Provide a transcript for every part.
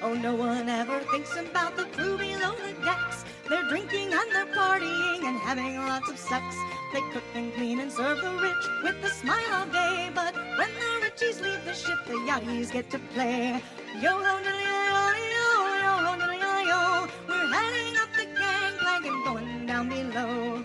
Oh, no one ever thinks about the crew below the decks. They're drinking and they're partying and having lots of sex. They cook and clean and serve the rich with a smile all day. But when the richies leave the ship, the yachties get to play. Yo ho diddly yo yo yo ho diddly yo yo. We're heading up the gangplank and going down below.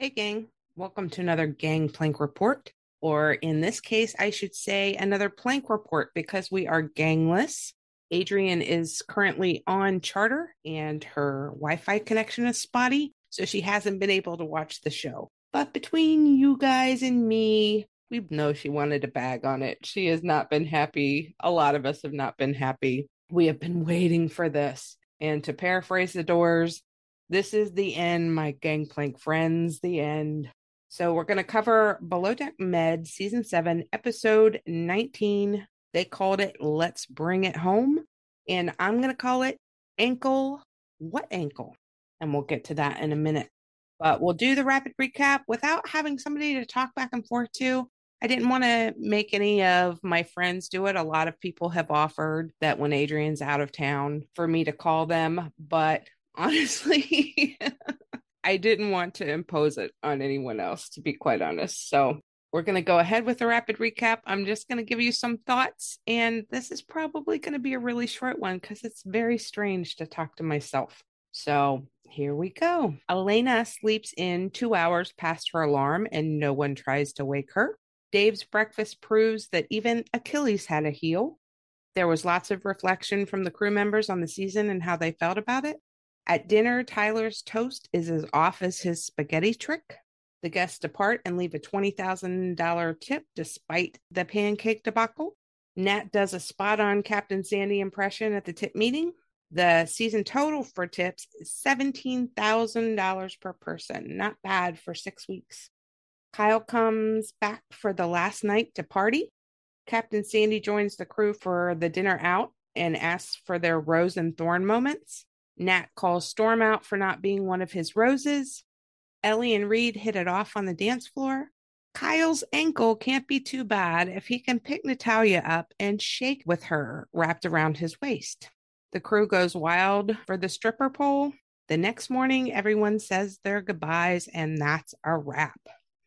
Hey, gang. Welcome to another gang plank report. Or in this case, I should say another plank report because we are gangless. Adrian is currently on charter and her Wi Fi connection is spotty, so she hasn't been able to watch the show. But between you guys and me, we know she wanted to bag on it. She has not been happy. A lot of us have not been happy. We have been waiting for this. And to paraphrase the doors, this is the end, my gangplank friends, the end. So we're going to cover Below Deck Med season 7, episode 19. They called it Let's Bring It Home. And I'm going to call it Ankle What Ankle? And we'll get to that in a minute. But we'll do the rapid recap without having somebody to talk back and forth to. I didn't want to make any of my friends do it. A lot of people have offered that when Adrian's out of town for me to call them, but honestly, I didn't want to impose it on anyone else, to be quite honest. So we're going to go ahead with a rapid recap. I'm just going to give you some thoughts, and this is probably going to be a really short one because it's very strange to talk to myself. So here we go. Elena sleeps in two hours past her alarm, and no one tries to wake her. Dave's breakfast proves that even Achilles had a heel. There was lots of reflection from the crew members on the season and how they felt about it. At dinner, Tyler's toast is as off as his spaghetti trick. The guests depart and leave a $20,000 tip despite the pancake debacle. Nat does a spot on Captain Sandy impression at the tip meeting. The season total for tips is $17,000 per person. Not bad for six weeks. Kyle comes back for the last night to party. Captain Sandy joins the crew for the dinner out and asks for their rose and thorn moments. Nat calls Storm out for not being one of his roses. Ellie and Reed hit it off on the dance floor. Kyle's ankle can't be too bad if he can pick Natalya up and shake with her wrapped around his waist. The crew goes wild for the stripper pole. The next morning, everyone says their goodbyes, and that's a wrap.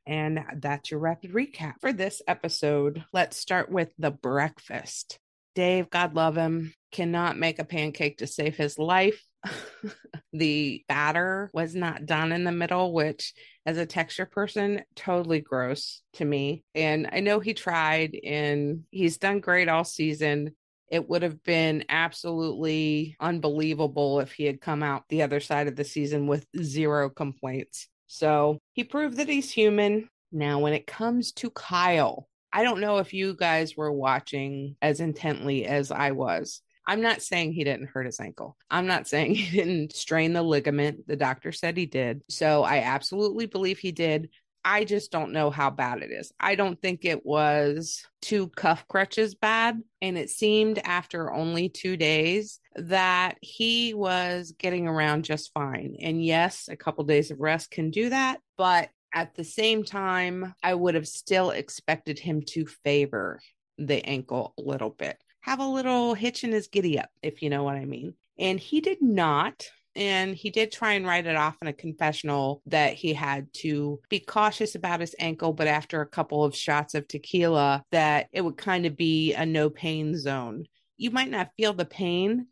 And that's your rapid recap for this episode. Let's start with the breakfast. Dave, God love him, cannot make a pancake to save his life. the batter was not done in the middle, which, as a texture person, totally gross to me. And I know he tried and he's done great all season. It would have been absolutely unbelievable if he had come out the other side of the season with zero complaints. So he proved that he's human. Now, when it comes to Kyle, I don't know if you guys were watching as intently as I was. I'm not saying he didn't hurt his ankle. I'm not saying he didn't strain the ligament. The doctor said he did. So I absolutely believe he did. I just don't know how bad it is. I don't think it was two cuff crutches bad. And it seemed after only two days that he was getting around just fine. And yes, a couple days of rest can do that. But at the same time, I would have still expected him to favor the ankle a little bit have a little hitch in his giddy up, if you know what I mean. And he did not. And he did try and write it off in a confessional that he had to be cautious about his ankle, but after a couple of shots of tequila, that it would kind of be a no pain zone. You might not feel the pain,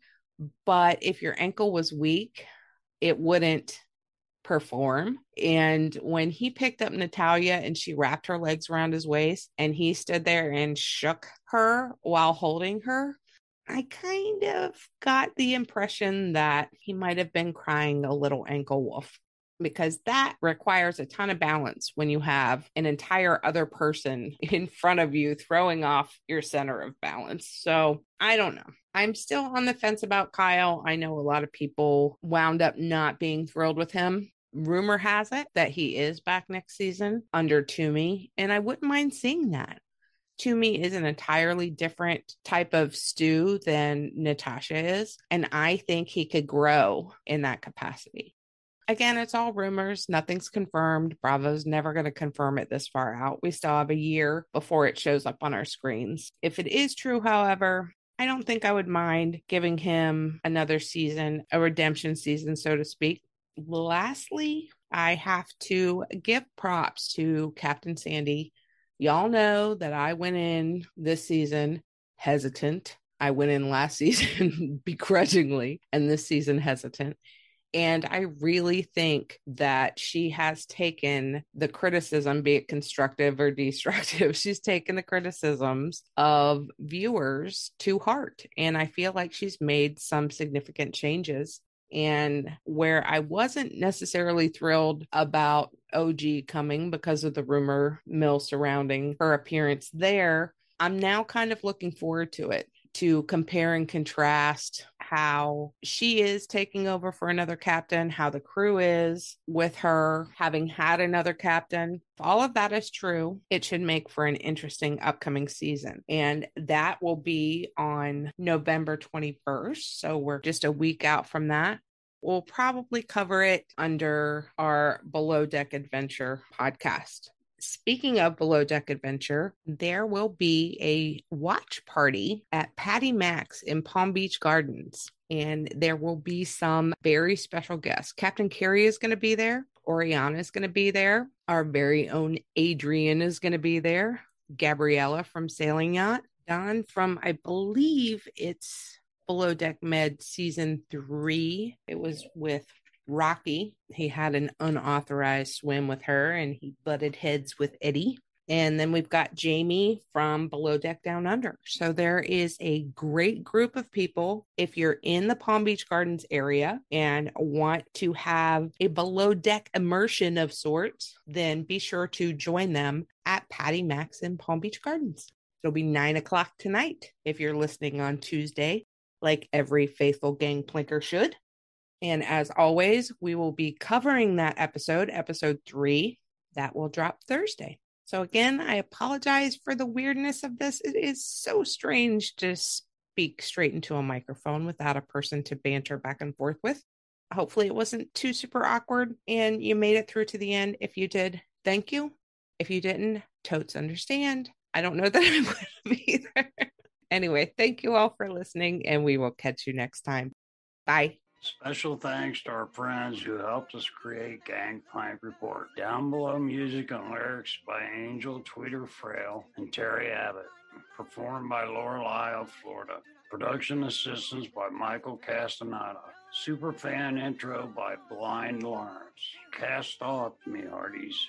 but if your ankle was weak, it wouldn't perform. And when he picked up Natalya and she wrapped her legs around his waist and he stood there and shook her while holding her, I kind of got the impression that he might have been crying a little ankle wolf. Because that requires a ton of balance when you have an entire other person in front of you throwing off your center of balance. So I don't know. I'm still on the fence about Kyle. I know a lot of people wound up not being thrilled with him. Rumor has it that he is back next season under Tumi, and I wouldn't mind seeing that. Tumi is an entirely different type of stew than Natasha is, and I think he could grow in that capacity. Again, it's all rumors. Nothing's confirmed. Bravo's never going to confirm it this far out. We still have a year before it shows up on our screens. If it is true, however, I don't think I would mind giving him another season, a redemption season, so to speak. Lastly, I have to give props to Captain Sandy. Y'all know that I went in this season hesitant. I went in last season begrudgingly, and this season hesitant. And I really think that she has taken the criticism, be it constructive or destructive, she's taken the criticisms of viewers to heart. And I feel like she's made some significant changes. And where I wasn't necessarily thrilled about OG coming because of the rumor mill surrounding her appearance there, I'm now kind of looking forward to it to compare and contrast how she is taking over for another captain, how the crew is with her having had another captain. If all of that is true, it should make for an interesting upcoming season. And that will be on November 21st. So we're just a week out from that. We'll probably cover it under our Below Deck Adventure podcast speaking of Below Deck Adventure, there will be a watch party at Patty Max in Palm Beach Gardens. And there will be some very special guests. Captain Kerry is going to be there. Oriana is going to be there. Our very own Adrian is going to be there. Gabriella from Sailing Yacht. Don from, I believe it's Below Deck Med season three. It was with Rocky. He had an unauthorized swim with her and he butted heads with Eddie. And then we've got Jamie from Below Deck Down Under. So there is a great group of people. If you're in the Palm Beach Gardens area and want to have a below deck immersion of sorts, then be sure to join them at Patty Max in Palm Beach Gardens. It'll be nine o'clock tonight if you're listening on Tuesday, like every faithful gang plinker should. And as always, we will be covering that episode, episode three, that will drop Thursday. So, again, I apologize for the weirdness of this. It is so strange to speak straight into a microphone without a person to banter back and forth with. Hopefully, it wasn't too super awkward and you made it through to the end. If you did, thank you. If you didn't, totes understand. I don't know that I would either. anyway, thank you all for listening, and we will catch you next time. Bye. Special thanks to our friends who helped us create Gangplank Report. Down below, music and lyrics by Angel Tweeter Frail and Terry Abbott. Performed by Lorelei of Florida. Production assistance by Michael Castaneda. Superfan intro by Blind Lawrence. Cast off, me hearties.